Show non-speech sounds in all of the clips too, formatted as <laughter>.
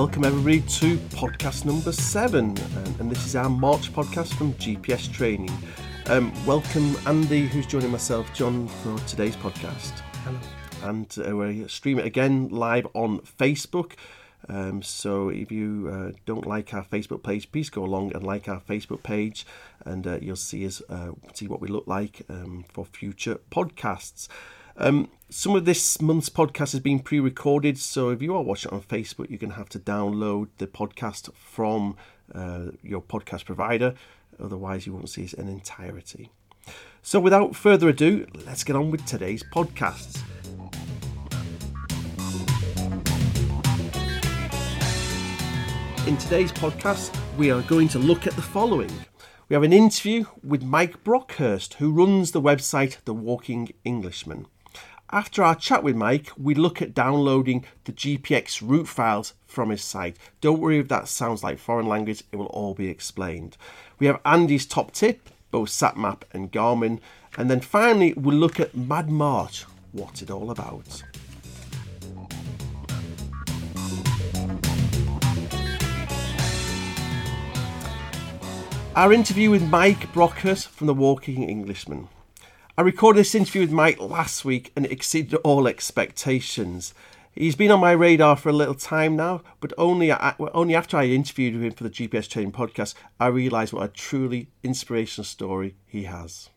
welcome everybody to podcast number seven, and, and this is our March podcast from GPS Training. Um, welcome Andy, who's joining myself, John, for today's podcast. Hello. And uh, we stream it again live on Facebook. Um, so if you uh, don't like our Facebook page, please go along and like our Facebook page, and uh, you'll see us uh, see what we look like um, for future podcasts. Um, some of this month's podcast has been pre-recorded, so if you are watching on Facebook, you're going to have to download the podcast from uh, your podcast provider. Otherwise, you won't see it in entirety. So, without further ado, let's get on with today's podcast. In today's podcast, we are going to look at the following. We have an interview with Mike Brockhurst, who runs the website The Walking Englishman. After our chat with Mike, we look at downloading the GPX route files from his site. Don't worry if that sounds like foreign language, it will all be explained. We have Andy's top tip, both SatMap and Garmin. And then finally, we'll look at Mad March, what's it all about. Our interview with Mike Brockhurst from The Walking Englishman. I recorded this interview with Mike last week and it exceeded all expectations. He's been on my radar for a little time now, but only only after I interviewed him for the GPS Training podcast, I realised what a truly inspirational story he has.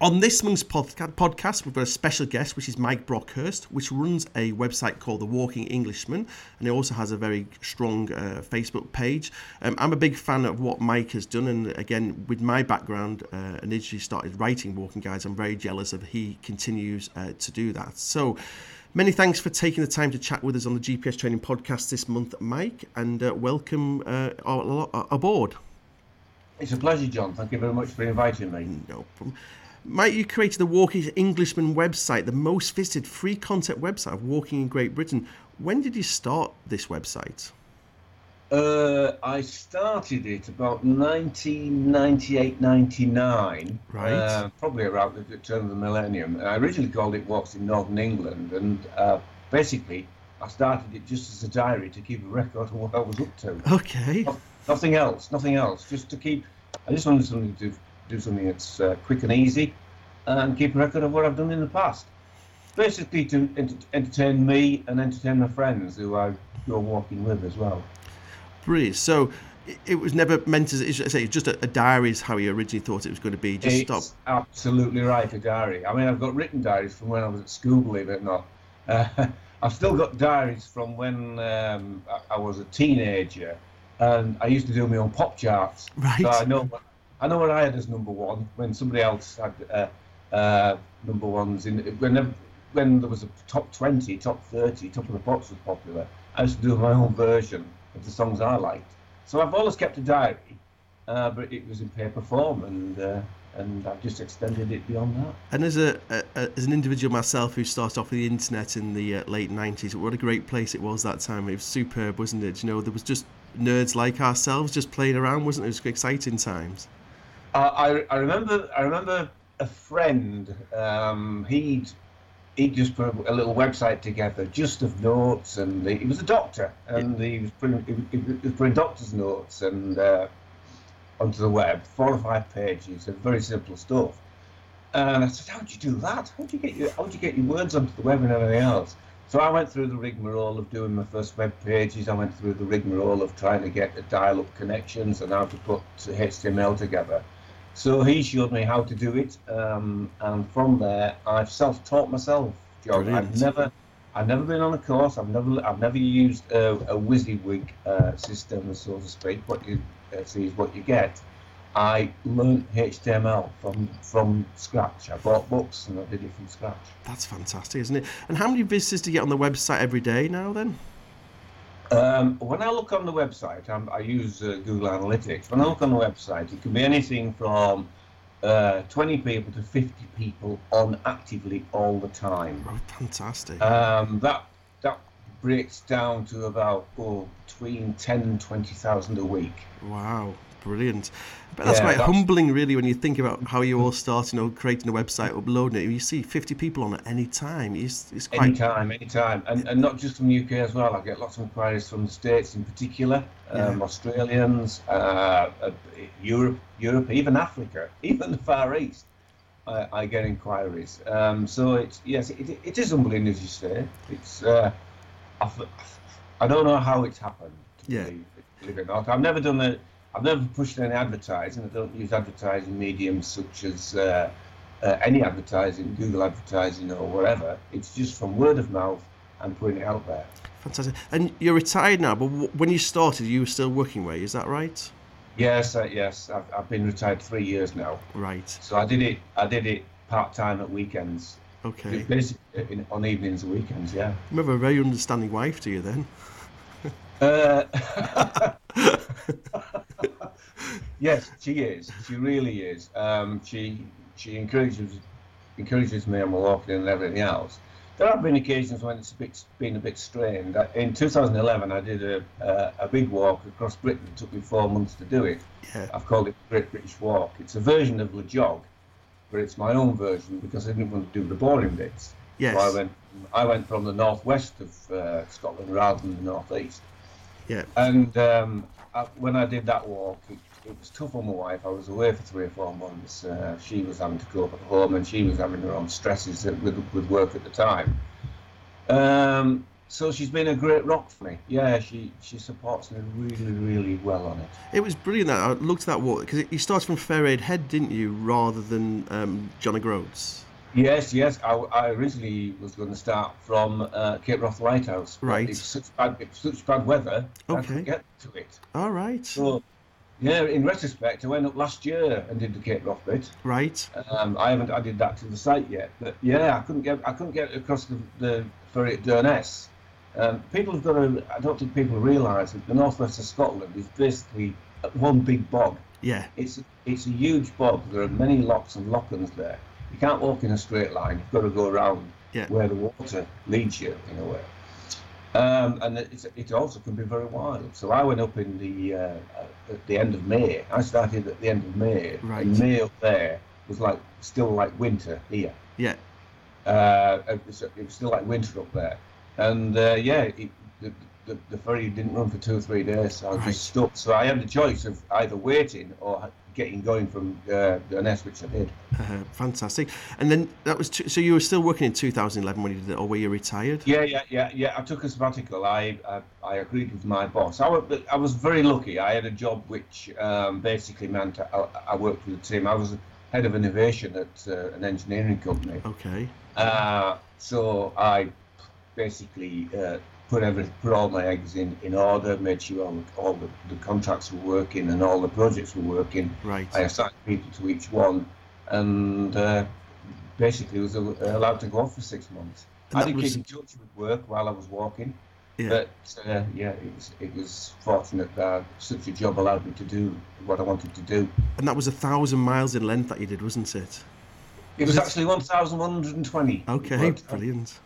On this month's podcast, we've got a special guest, which is Mike Brockhurst, which runs a website called The Walking Englishman, and he also has a very strong uh, Facebook page. Um, I'm a big fan of what Mike has done, and again, with my background, uh, initially started writing walking guides, I'm very jealous of he continues uh, to do that. So, Many thanks for taking the time to chat with us on the GPS Training Podcast this month, Mike, and uh, welcome uh, aboard. It's a pleasure, John. Thank you very much for inviting me. No problem. Mike, you created the Walking Englishman website, the most visited free content website of walking in Great Britain. When did you start this website? Uh, I started it about 1998 99. Right. Uh, probably around the turn of the millennium. I originally called it Walks in Northern England, and uh, basically, I started it just as a diary to keep a record of what I was up to. Okay. nothing else, nothing else. Just to keep, I just wanted something to do something that's uh, quick and easy, and keep a record of what I've done in the past. Basically, to ent- entertain me and entertain my friends who I'm walking with as well. Brilliant. So it was never meant as I say, just a, a, diary is how you originally thought it was going to be. Just it's stop. Absolutely right, a diary. I mean, I've got written diaries from when I was at school, believe it or not. Uh, <laughs> I've still got diaries from when um, I, I, was a teenager, and I used to do my own pop charts. Right. So I know I know what I had as number one when somebody else had uh, uh, number ones. In when when there was a top twenty, top thirty, top of the pops was popular. I used to do my own version of the songs I liked. So I've always kept a diary, uh, but it was in paper form, and uh, and I've just extended it beyond that. And as a, a, as an individual myself who started off with the internet in the uh, late '90s, what a great place it was that time. It was superb, wasn't it? You know, there was just nerds like ourselves just playing around, wasn't it? It was exciting times. I, I remember I remember a friend. Um, he'd he just put a little website together just of notes, and he, he was a doctor, and he was putting he, was putting doctor's notes and uh, onto the web, four or five pages of very simple stuff. And I said, "How'd you do that? How'd you get your How'd you get your words onto the web and everything else?" So I went through the rigmarole of doing my first web pages. I went through the rigmarole of trying to get the dial-up connections and how to put HTML together. So he showed me how to do it, um, and from there I've self-taught myself. Brilliant. I've never, I've never been on a course. I've never, I've never used a, a WYSIWYG uh, system, so to speak. What you uh, see is what you get. I learned HTML from from scratch. I bought books and I did it from scratch. That's fantastic, isn't it? And how many visitors do you get on the website every day now? Then um, when I look on the website, I'm, i use uh, Google Analytics. When I look on the website, it can be anything from uh, 20 people to 50 people on actively all the time. Oh, fantastic. Um, that that breaks down to about oh, between 10 and 20,000 a week. Wow. Brilliant. But that's Yeah, quite that's- humbling, really, when you think about how you all start, you know, creating a website, uploading it. You see 50 people on at any time. It's, it's quite. Anytime, anytime, and and not just from the UK as well. I get lots of inquiries from the states in particular, um, Australians, uh, uh, Europe, Europe, even Africa, <laughs> even the Far East. I, I get inquiries. Um, so it's yes, it, it is humbling as you say. It's uh, I, I don't know how it's happened. To Yeah. believe, believe it or not, I've never done the. I've never pushed any advertising. I don't use advertising mediums such as uh, uh, any advertising, Google advertising or whatever. It's just from word of mouth and putting it out there. Fantastic. And you're retired now, but w- when you started, you were still working, you? Is that right? Yes, uh, yes. I've, I've been retired three years now, Right. so I did it. I did it part time at weekends, Okay. basically in, on evenings and weekends. Yeah. You have a very understanding wife, do you then? Uh, <laughs> <laughs> <laughs> yes, she is. She really is. Um, she she encourages encourages me on my walking and everything else. There have been occasions when it's a bit, been a bit strained. In 2011, I did a, a, a big walk across Britain. It took me four months to do it. Yeah. I've called it the Great British Walk. It's a version of the jog, but it's my own version because I didn't want to do the boring bits. Yes. So I went I went from the northwest of uh, Scotland rather than the northeast. Yeah. And um, I, when I did that walk, it, it was tough on my wife. I was away for three or four months. Uh, she was having to go up at home, and she was having her own stresses with, with work at the time. Um, so she's been a great rock for me. Yeah, she she supports me really, really well on it. It was brilliant that I looked at that walk because you started from Faraid Head, didn't you, rather than um, John O'Groats? Yes, yes. I, I originally was going to start from uh, Cape Wrath Lighthouse. Right. It's such bad, it's such bad weather. I Okay. couldn't get to it. All right. So, yeah, in retrospect, I went up last year and did the Cape Wrath bit. Right. Um, I haven't added that to the site yet, but yeah, I couldn't get I couldn't get across the, the ferry at Durness. Um, people have got to. I don't think people realise that the northwest of Scotland is basically one big bog. Yeah. It's it's a huge bog. There are many lochs and lochans there. You can't walk in a straight line. You've got to go around Yeah. where the water leads you in a way. Um, and it's, it also can be very wild. So I went up in the uh, at the end of May. I started at the end of May. Right. And May up there was like still like winter here. Yeah. Uh, it, was, it was still like winter up there. And uh, yeah, it, the, the, the ferry didn't run for two or three days. So I was Right. just stuck. So I had the choice of either waiting or getting going from uh, Durness, which I did. Uh, fantastic. And then that was t- so you were still working in 2011 when you did it, or were you retired? Yeah, yeah, yeah, yeah. I took a sabbatical. I I, I agreed with my boss. I, wa- but I was very lucky. I had a job which um, basically meant I, I worked with a team. I was head of innovation at uh, an engineering company. Okay. Uh, so I basically uh, put every put all my eggs in, in order, made sure all, all the, the contracts were working and all the projects were working. Right. I assigned people to each one, and uh, basically was allowed to go off for six months. And I did was- keep in touch with work while I was walking, Yeah. but uh, yeah, it was it was fortunate that such a job allowed me to do what I wanted to do. And that was a thousand miles in length that you did, wasn't it? It was it- actually 1,120. Okay. Brilliant.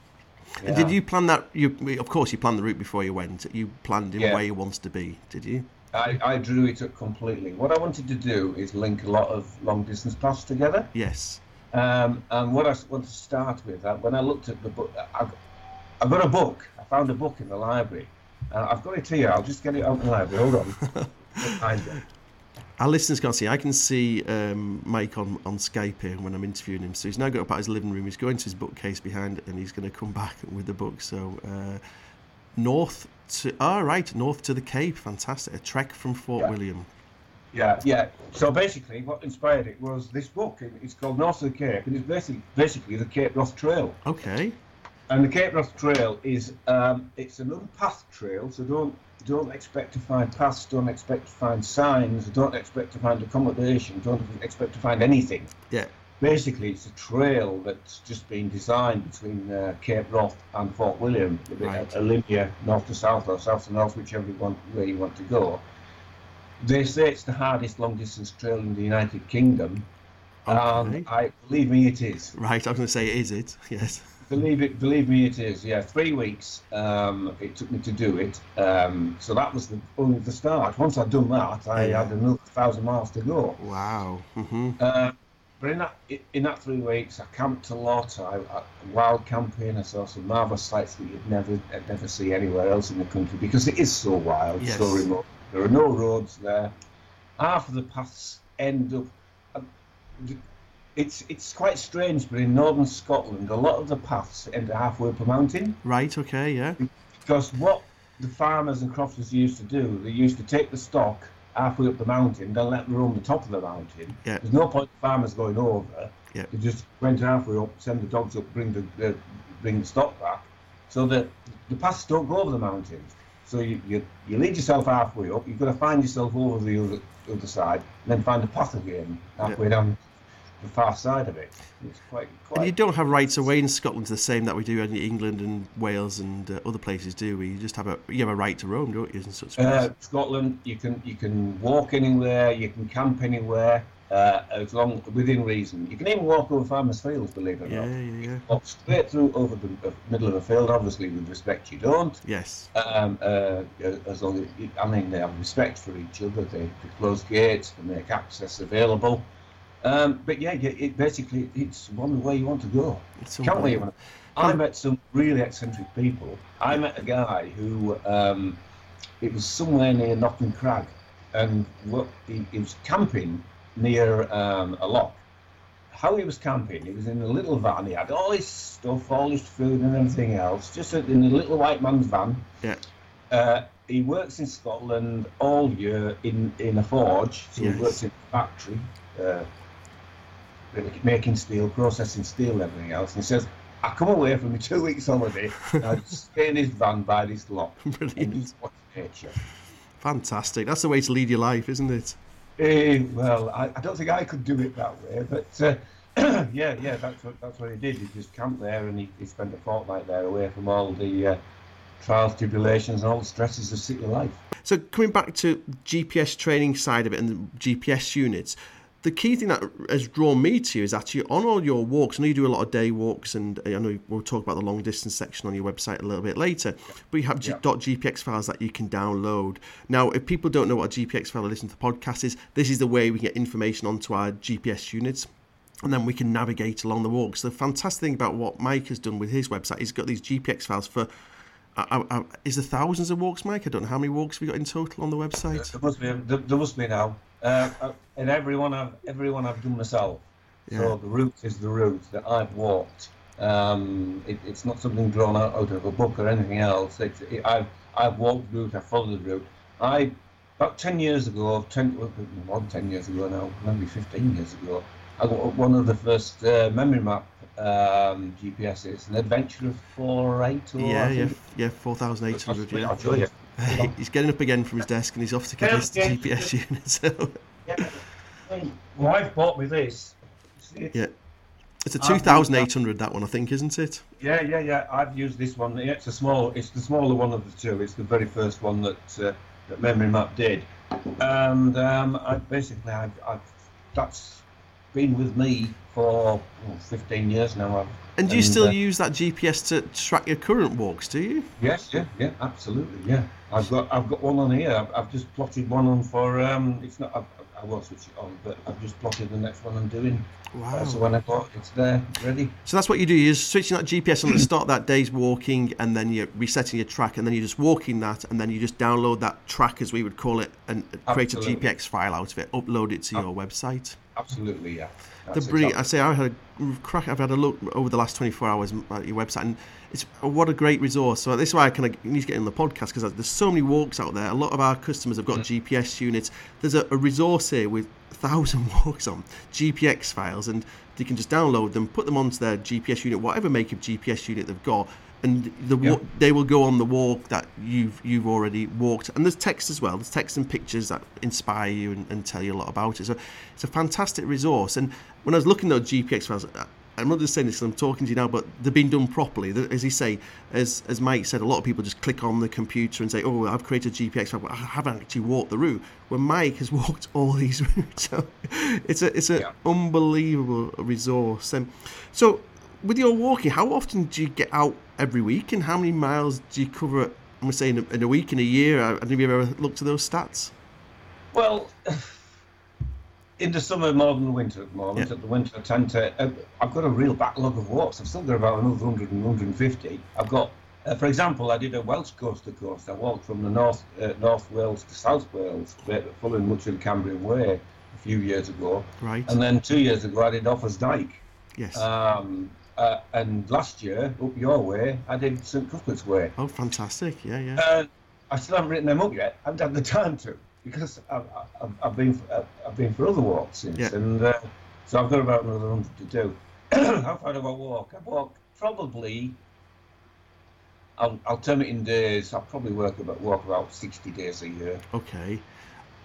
And yeah. did you plan that? You, of course, you planned the route before you went. You planned in Yeah. where you wanted to be, did you? I, I drew it up completely. What I wanted to do is link a lot of long distance paths together. Yes. Um, and I want to start with, uh, when I looked at the book, I've, I've got a book. I found a book in the library. Uh, I've got it here. I'll just get it out of the library. Hold on. <laughs> Our listeners can't see. I can see um, Mike on, on Skype here when I'm interviewing him. So he's now got up out his living room. He's going to his bookcase behind and he's going to come <laughs> back with the book. So uh, north to ah right, north to the Cape. Fantastic. A trek from Fort Yeah. William. Yeah, yeah. So basically, what inspired it was this book. It's called North of the Cape, and it's basically basically the Cape Wrath Trail. Okay. And the Cape Wrath Trail is um, it's an unpathed trail, so don't don't expect to find paths, don't expect to find signs, don't expect to find accommodation, don't expect to find anything. Yeah. Basically, it's a trail that's just been designed between uh, Cape Wrath and Fort William, Right. a, a linear north to south or south to north, whichever you want, way you want to go. They say it's the hardest long distance trail in the United Kingdom. Um, I believe me, it is. Right, I was going to say, is it? <laughs> Yes. Believe it, believe me, it is. Yeah, three weeks um, it took me to do it. Um, so that was the only the start. Once I'd done that, I had another thousand miles to go. Wow. hmm Uh, but in that in that three weeks, I camped a lot. I, I wild camping. I saw some marvelous sights that you'd never I'd never see anywhere else in the country because it is so wild, so remote. There are no roads there. Half of the paths end up. um, It's it's quite strange, but in northern Scotland, a lot of the paths end halfway up a mountain Right. Okay. Yeah. because what the farmers and crofters used to do, they used to take the stock halfway up the mountain, then let them roam the top of the mountain. Yeah. There's no point in farmers going over. Yeah. They just went halfway up, send the dogs up, bring the uh, bring the stock back, so that the paths don't go over the mountains. So you, you, you lead yourself halfway up. You've got to find yourself over the other, other side, and then find a path again halfway down the far side of it. It's quite quite. And you don't have rights away in Scotland the same that we do in England and Wales and uh, other places, do we? You just have a you have a right to roam, don't you? In such Uh? Scotland, you can you can walk anywhere, you can camp anywhere, uh, as long within reason. You can even walk over farmers' fields, believe it or yeah, not. yeah, yeah. Walk straight through over the middle of a field. Obviously, with respect, you don't. Yes. Um, uh, as long as I mean, they have respect for each other. They, they close gates, they make access available. Um, but yeah, it basically it's one way you want to go. It's Can't you I met some really eccentric people. I met a guy who um, it was somewhere near Knockan Crag, and what he, he was camping near um, a loch. How he was camping, he was in a little van. He had all his stuff, all his food, and everything else, just in a little white man's van. Yeah. Uh, he works in Scotland all year in, in a forge, so Yes. he works in a factory, uh, making steel, processing steel, everything else. And he says, I come away from my <laughs> two weeks holiday, and I stay in his van by this loch <laughs> and Brilliant. watch nature. Fantastic. That's the way to lead your life, isn't it? Eh, well, I, I don't think I could do it that way, but uh, <clears throat> yeah, yeah, that's what that's what he did. He just camped there and he, he spent a fortnight there away from all the uh, trials, tribulations, and all the stresses of city life. So coming back to GPS training side of it and the GPS units, the key thing that has drawn me to you is actually on all your walks. I know you do a lot of day walks, and I know we'll talk about the long distance section on your website a little bit later. But you have G- .gpx files that you can download. Now, if people don't know what a GPX file or listen to the podcast is, this is the way we get information onto our GPS units. And then we can navigate along the walks. The fantastic thing about what Mike has done with his website, he's got these GPX files for. Uh, uh, is there thousands of walks, Mike? I don't know how many walks we got in total on the website. There must be, there must be now. Uh, uh, and everyone I've everyone I've done myself. Yeah. So the route is the route that I've walked. Um, it, it's not something drawn out, out of a book or anything else. It's, it, I've I've walked the route. I've followed the route. I about ten years ago, ten well, more than ten years ago now, maybe fifteen years ago, I got one of the first uh, memory map um, GPSs, an Adventurer four eight. Or Yeah, I yeah, yeah, four thousand eight hundred. Yeah, <laughs> he's getting up again from his desk and he's off to get his. GPS unit. So Yeah. My wife bought me this. See yeah, it's a I've two used thousand that. eight hundred. That one, I think, isn't it? Yeah, yeah, yeah. I've used this one. It's a small. It's the smaller one of the two. It's the very first one that uh, that Memory Map did, and um, I basically I've, I've that's been with me for oh, 15 years now. I've, And do you still uh, use that GPS to track your current walks? Do you? Yes, yeah, yeah, absolutely, yeah. I've got I've got one on here. I've, I've just plotted one on for um. It's not. I, I will switch it on, but I've just plotted the next one I'm doing. Wow. Uh, so when I got it's there, ready. So that's what you do. You're switching that GPS on the start that day's walking, and then you're resetting your track, and then you're just walking that, and then you just download that track, as we would call it, and create a Absolutely. GPX file out of it, upload it to your website. Absolutely, yeah. The That's brilliant. I say I had a crack. I've had a look over the last 24 hours at your website, and it's what a great resource. So this is why I kind of need to get in the podcast because there's so many walks out there. A lot of our customers have got mm-hmm. GPS units. There's a, a resource here with a thousand <laughs> walks on GPX files, and they can just download them, put them onto their GPS unit, whatever make of GPS unit they've got. And the wa- they will go on the walk that you've you've already walked, and there's text as well. There's text and pictures that inspire you and, and tell you a lot about it. So it's a fantastic resource. And when I was looking at those GPX files, I'm not just saying this. I'm talking to you now, but they're being done properly. As you say, as as Mike said, a lot of people just click on the computer and say, "Oh, I've created a GPX file, but I haven't actually walked the route." When Mike has <laughs> walked all these routes, so it's a it's an yeah. unbelievable resource. And so, with your walking, how often do you get out every week, and how many miles do you cover? I'm going to say in a, in a week, in a year. Have you ever looked at those stats? Well <sighs> in the summer more than the winter at the moment. Yeah. At the winter, I tend to. Uh, I've got a real backlog of walks. I've still got about another 100 and 150. I've got, uh, for example, I did a Welsh coast to coast. I walked from the North uh, North Wales to South Wales, following much of the Cambrian Way a few years ago. Right. And then two years ago, I did Offa's Dyke. Yes. Um, uh, and last year, up your way, I did St Cuthbert's Way. Oh, fantastic! Yeah, yeah. Uh, I still haven't written them up yet. I haven't had the time to because I've, I've, I've been for, I've been for other walks since, yeah. and uh, so I've got about another hundred to do. <clears throat> How far do I walk? I walk probably. I'll, I'll term it in days. I'll probably work about walk about sixty days a year. Okay.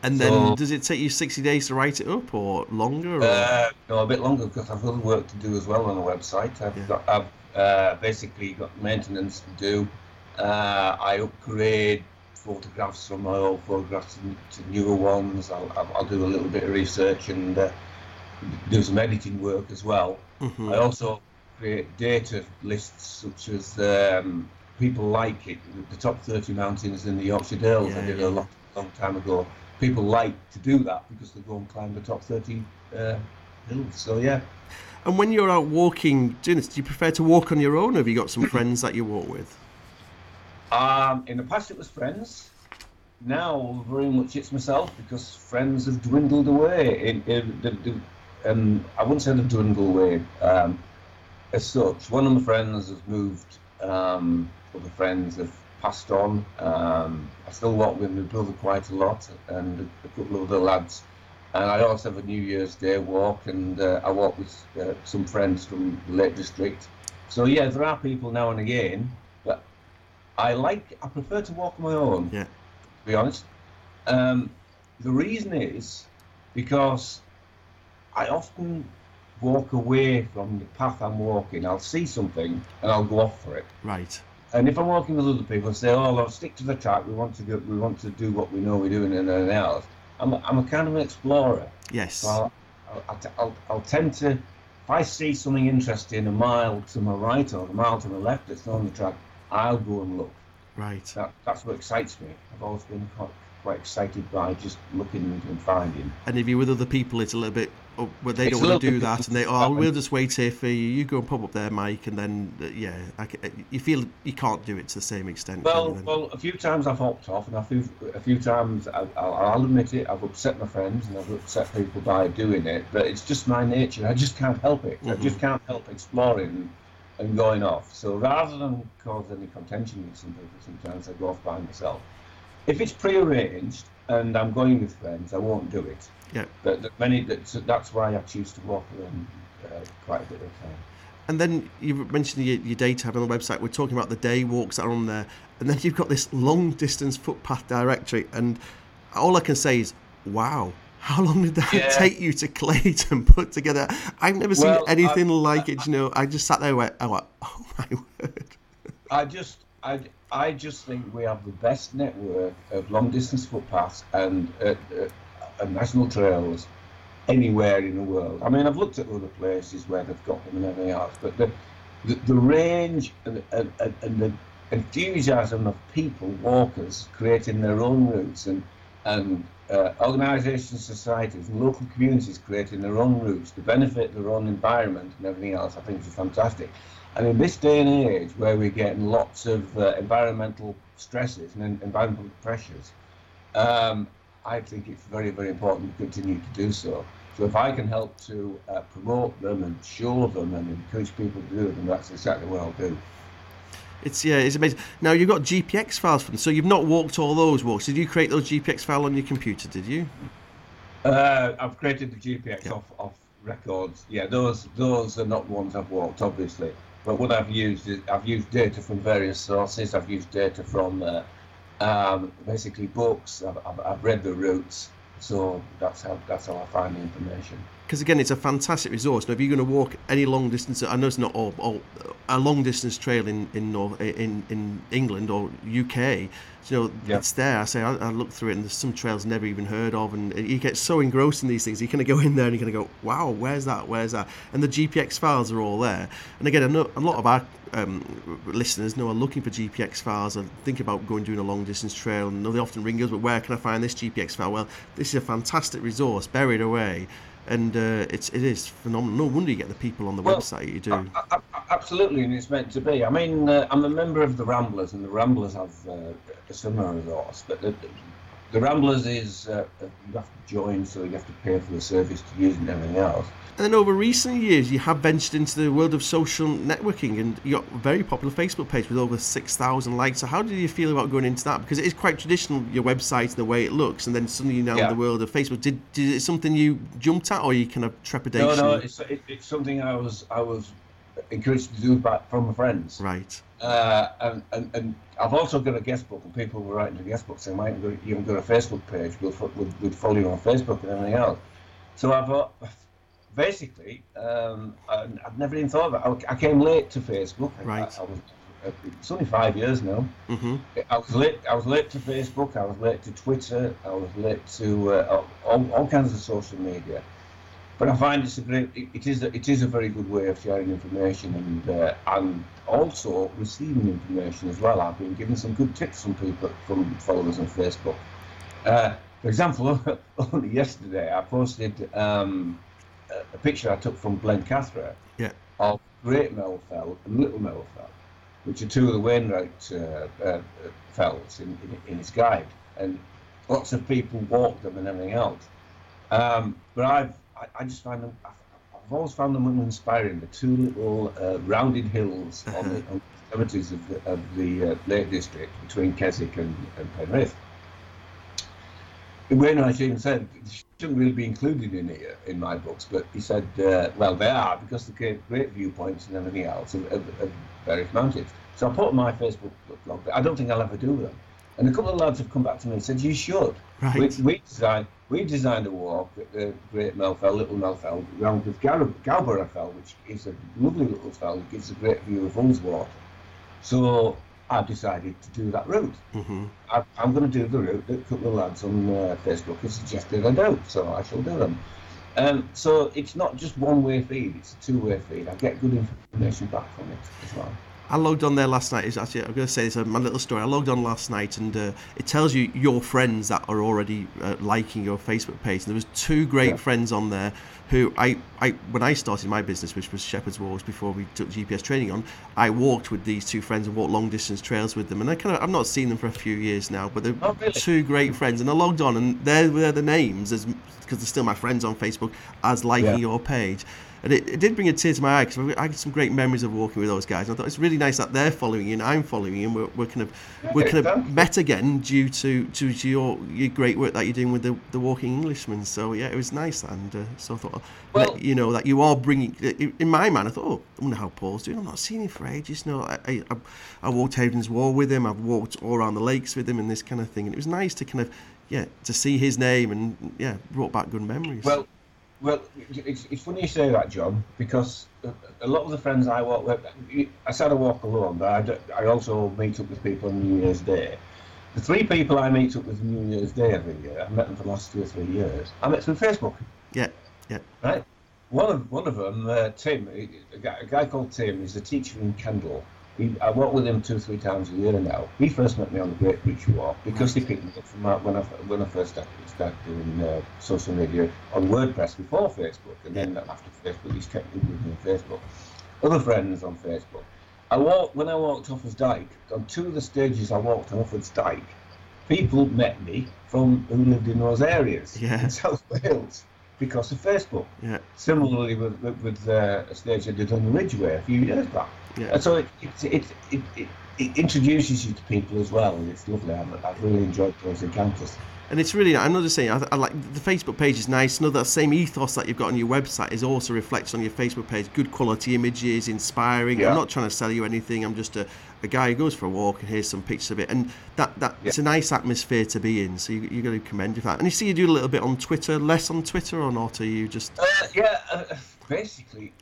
And then, so, does it take you 60 days to write it up, or longer? Or? Uh, no, a bit longer because I've got work to do as well on the website. I've yeah. got, I've uh, basically got maintenance to do. Uh, I upgrade photographs from my old photographs to, newer ones. I'll, I'll, do a little bit of research and uh, do some editing work as well. Mm-hmm. I also create data lists such as um, people like it, the top 30 mountains in the Yorkshire Dales. Yeah, I did yeah. a long, long time ago. People like to do that because they go and climb the top 30 uh, hills. So yeah. And when you're out walking, doing this, do you prefer to walk on your own, or have you got some <coughs> friends that you walk with? Um, in the past, it was friends. Now, very much it's myself because friends have dwindled away. In, in, in, um, I wouldn't say they've dwindled away um, as such. One of my friends has moved. Um, other friends have passed on. Um, I still walk with my brother quite a lot and a, a couple of other lads. And I also have a New Year's Day walk, and uh, I walk with uh, some friends from the Lake District. So yeah, there are people now and again but I like, I prefer to walk on my own. Yeah. To be honest, um, the reason is because I often walk away from the path I'm walking. I'll see something and I'll go off for it. Right. And if I'm working with other people, say, "Oh, let's stick to the track. We want to go. We want to do what we know we're doing and anything else." I'm, a, I'm a kind of an explorer. Yes. So I'll, I'll, I'll, I'll, tend to, if I see something interesting a mile to my right or a mile to my left that's not on the track, I'll go and look. Right. That, that's what excites me. I've always been quite, quite excited by just looking and finding. And if you're with other people, it's a little bit oh, where they it's don't want to do that, and they oh, we'll just wait here for you. You go and pop up there, Mike, and then uh, yeah, I, you feel you can't do it to the same extent. Well, well, a few times I've hopped off, and a few, a few times I, I'll, I'll admit it, I've upset my friends and I've upset people by doing it, but it's just my nature. I just can't help it. Mm-hmm. I just can't help exploring and going off. So rather than cause any contention with some people, sometimes I go off by myself. If it's pre-arranged and I'm going with friends, I won't do it. Yeah. But many that's why I choose to walk around uh, quite a bit of time. And then you mentioned your, your day tab on the website. We're talking about the day walks that are on there, and then you've got this long distance footpath directory. And all I can say is, wow, how long did that yeah. take you to collate and put together? I've never seen well, anything I, like I, it. You know, I just sat there and went, I went, oh my <laughs> word. I just, I, I just think we have the best network of long distance footpaths and, uh, uh, and national trails anywhere in the world. I mean, I've looked at other places where they've got them and everything else, but the, the, the range and, and, and the enthusiasm of people, walkers, creating their own routes and and uh, organisations, societies, and local communities creating their own routes to benefit their own environment and everything else, I think is fantastic. And in this day and age, where we're getting lots of uh, environmental stresses and environmental pressures, um, I think it's very, very important to continue to do so. So if I can help to uh, promote them and show them and encourage people to do them, that's exactly what I'll do. It's yeah, it's amazing. Now you've got GPX files from, so you've not walked all those walks. Did you create those GPX file on your computer? Did you? Uh, I've created the GPX yeah. off, off records. Yeah, those those are not ones I've walked, obviously. But what I've used is I've used data from various sources. I've used data from uh, um, basically books. I've, I've, I've read the routes, so that's how that's how I find the information because again, it's a fantastic resource. Now, if you're going to walk any long distance, I know it's not all, all a long distance trail in in North, in in England or UK. You know, Yeah. it's there. I say I, I look through it, and there's some trails never even heard of, and you get so engrossed in these things. You kind of go in there and you're going to go, "Wow, where's that? Where's that?" And the GPX files are all there. And again, I know a lot of our um, listeners know are looking for GPX files and think about going doing a long distance trail, and they often ring us, "But where can I find this GPX file?" Well, this is a fantastic resource buried away. And uh, it's it is phenomenal. No wonder you get the people on the Well, website you do. A- a- Absolutely, and it's meant to be. I mean, uh, I'm a member of the Ramblers, and the Ramblers have uh, a similar resource. But the, the Ramblers is uh, you have to join, so you have to pay for the service to use it and everything else. And then over recent years, you have ventured into the world of social networking, and you got a very popular Facebook page with over six thousand likes. So, how did you feel about going into that? Because it is quite traditional, your website and the way it looks, and then suddenly you're now Yeah. in the world of Facebook. Did, did it something you jumped at, or you kind of trepidation? No, no, it's, it, it's something I was I was encouraged to do back from my friends. right. Uh, and, and, and I've also got a guest book, and people were writing to guest books saying, "Mike, you haven't got a Facebook page. We'll, we'll, we'll follow you on Facebook and everything else." So I thought, basically, um, I, I've never even thought about. it. I, I came late to Facebook. Right. I, I was, it's only five years now. Mm-hmm. I was late. I was late to Facebook. I was late to Twitter. I was late to uh, all, all kinds of social media. But I find it's a great. It, is. A, it is a very good way of sharing information and uh, and also receiving information as well. I've been given some good tips from people from followers on Facebook. Uh, for example, <laughs> only yesterday I posted um, a, picture I took from Blencathra Yeah. of Great Mell Fell and Little Mell Fell, which are two of the Wainwright uh, uh, fells in, in, in his guide, and lots of people walk them and everything else. Um, but I've I, I just find them. I've, I've always found them inspiring. The two little uh, rounded hills on the on the extremities of the, of the uh, Lake District between Keswick and, and Penrith. Wainwright even said they shouldn't really be included in here in my books, but he said, uh, well, they are because they gave great viewpoints and everything else of, of, of various mountains. So I put on my Facebook blog, I don't think I'll ever do them. And a couple of lads have come back to me and said, you should. Right. We, we designed we designed a walk at the Great Mell Fell, Little Mell Fell, round with Gal- Gowbarrow Fell, which is a lovely little fell that gives a great view of Ullswater. So I've decided to do that route. hmm I, I'm going to do the route that a couple of lads on uh, Facebook have suggested I do, so I shall do them. Um, so it's not just one way feed, it's a two way feed. I get good information back from it as well. I logged on there last night. It's actually, I'm going to say this, my little story. I logged on last night, and uh, it tells you your friends that are already uh, liking your Facebook page. And there was two great Yeah. friends on there who I, I, when I started my business, which was Shepherd's Walks, before we took GPS training on, I walked with these two friends and walked long distance trails with them. And I kind of, I've not seen them for a few years now, but they're Oh, really? two great friends. And I logged on, and they're, they're the names as because they're still my friends on Facebook as liking Yeah. your page. And it, it did bring a tear to my eye because I had some great memories of walking with those guys. And I thought it's really nice that they're following you and I'm following you, and we're, we're kind of we're kind of met again due to to your your great work that you're doing with the the Walking Englishman. So yeah, it was nice, and uh, so I thought Well- you know that you are bringing. In in my mind, I thought, oh, I wonder how Paul's doing. I'm not seeing him for ages. No, I I, I- I walked Hadrian's Wall with him. I've walked all around the lakes with him and this kind of thing, and it was nice to kind of yeah to see his name and yeah brought back good memories. Well, well, it's, it's funny you say that, John, because a- lot of the friends I walk with, I said I walk alone, but I, I also meet up with people on New Year's Day. The three people I meet up with on New Year's Day every year, I've met them for the last two or three years. I met through Facebook, yeah, yeah, right? One of one of them, uh, Tim, a guy, a guy called Tim, is a teacher in Kendal. He, I walk with him two or three times a year now. He first met me on the Great British Walk because he picked me up from when I when I first started, started doing uh, social media on WordPress before Facebook, and then after Facebook, he's kept with me on Facebook. Other friends on Facebook. I walked when I walked Offa's Dyke. On two of the stages I walked off Offa's Dyke, people met me from who lived in those areas Yeah. in South Wales because of Facebook. yeah. Similarly with with, with uh, a stage I did on the Ridgeway a few years back. Yeah. And so it it, it, it, it introduces you to people as well, and it's lovely. I've, I've really enjoyed those encounters. And it's really, I'm not just saying, I, I like the Facebook page is nice. Know that same ethos that you've got on your website is also reflected on your Facebook page. Good quality images, inspiring. Yeah. I'm not trying to sell you anything. I'm just a, a guy who goes for a walk and here's some pictures of it. And that, that it's a nice atmosphere to be in. So you, you got to commend you for that. And you see you do a little bit on Twitter, less on Twitter or not? Are you just. Uh, yeah, uh, basically,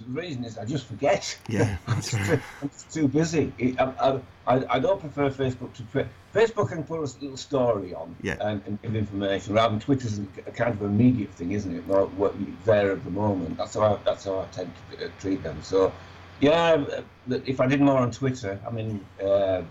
the reason is I just forget. Yeah, <laughs> I'm, that's just right. too, I'm just too busy. I, I, I, don't prefer Facebook to Twitter. Facebook can put a little story on Yeah. and, and give information, rather than Twitter's a, a kind of immediate thing, isn't it? What you- there at the moment. That's how I, that's how I tend to uh, treat them. So, yeah, uh, if I did more on Twitter, I mean, uh,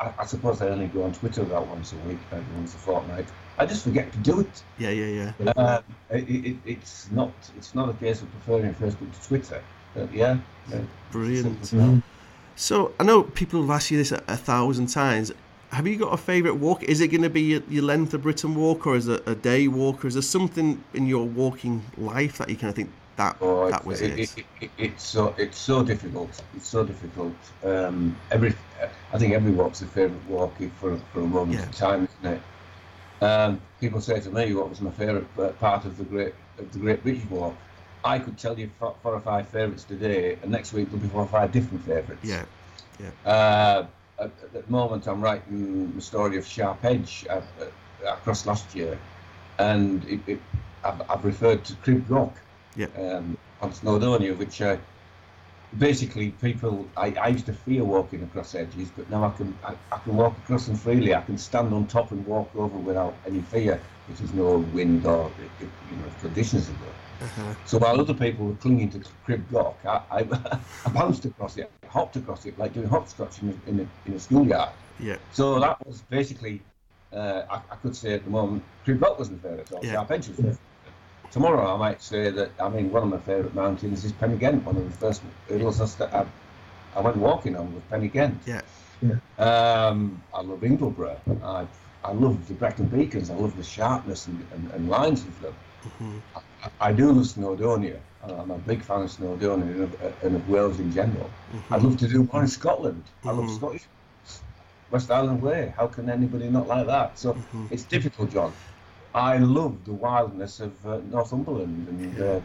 I, I suppose I only go on Twitter about once a week, maybe once a fortnight. I just forget to do it. Yeah, yeah, yeah. Um, it, it, it's not it's not a case of preferring Facebook to Twitter. But yeah, uh, Brilliant. So I know people have asked you this a, a thousand times. Have you got a favourite walk? Is it going to be your, your length of Britain walk, or is it a day walk, or is there something in your walking life that you kind of think that Oh, that was it, it? it, it, it's so it's so difficult. It's so difficult. Um, every I think every walk's a favourite walk for for a moment Yeah. of time, isn't it? Um, people say to me, "What was my favourite uh, part of the great of the Great British Walk?" I could tell you four, or five favourites today, and next week there'll be four or five different favourites. Yeah, Uh, at, at the moment, I'm writing the story of Sharp Edge uh, uh, across last year, and it, it, I've, I've referred to Crib Goch Yeah. um, on Snowdonia, which uh, basically people I, I used to fear walking across edges, but now I can I, I can walk across them freely. I can stand on top and walk over without any fear. If there's no wind or if, you know if conditions are good. uh-huh. So while other people were clinging to Crib Goch, I, I, <laughs> I bounced across it, hopped across it like doing hopscotch in a, in a, in a schoolyard. yeah, So that was basically, uh, I, I could say at the moment, Crib Goch was my favourite, or Yeah. Sharp Edge was favourite. Tomorrow I might say that, I mean, one of my favourite mountains is Pen-y-ghent, one of the first hills I, st- I, I went walking on was Pen-y-ghent. yeah, Um, I love Ingleborough. I, I love the Brecon Beacons. I love the sharpness and, and, and lines of them. Mhm. I, I do love Snowdonia. I'm a big fan of Snowdonia and of, and of Wales in general. Mm-hmm. I'd love to do more in Scotland. I love Mhm. Scottish West Highland Way. How can anybody not like that? So Mhm. it's difficult, John. I love the wildness of uh, Northumberland and uh, you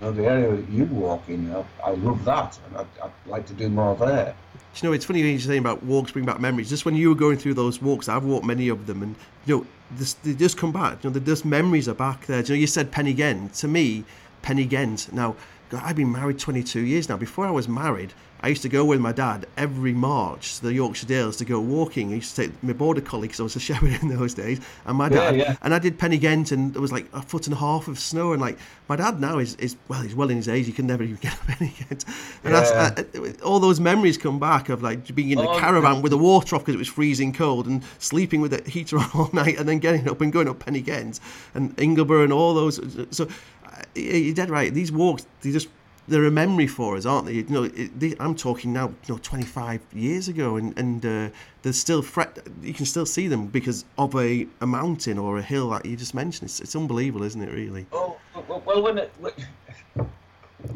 know, the area that you walk in. I, I love that, and I'd, I'd like to do more there. You know, it's funny you're saying about walks bring back memories. Just when you were going through those walks, I've walked many of them, and you know, this, they just come back. You know, the, those memories are back there. You know, you said Pen-y-ghent. To me, Pen-y-ghent. Now, God, I've been married 22 years now. Before I was married, I used to go with my dad every March to the Yorkshire Dales to go walking. I used to take my border collie because I was a <laughs> shepherd in those days, and my dad. yeah. And I did Pen-y-ghent, and there was like a foot and a half of snow. And like my dad now is, is well, he's well in his age. He can never even get <laughs> up Penny Gent. And that's, Yeah. uh, all those memories come back of like being in the Oh, caravan with the water off because it was freezing cold and sleeping with the heater <laughs> on all night and then getting up and going up Pen-y-ghent and Ingleborough and all those. So uh, you're dead right. These walks, they just they're a memory for us, aren't they? You know, it, they, I'm talking now, you know, 25 years ago, and and uh, they're still fret. You can still see them because of a, a mountain or a hill that you just mentioned. It's, it's unbelievable, isn't it? Really? Oh, well when, it, <laughs>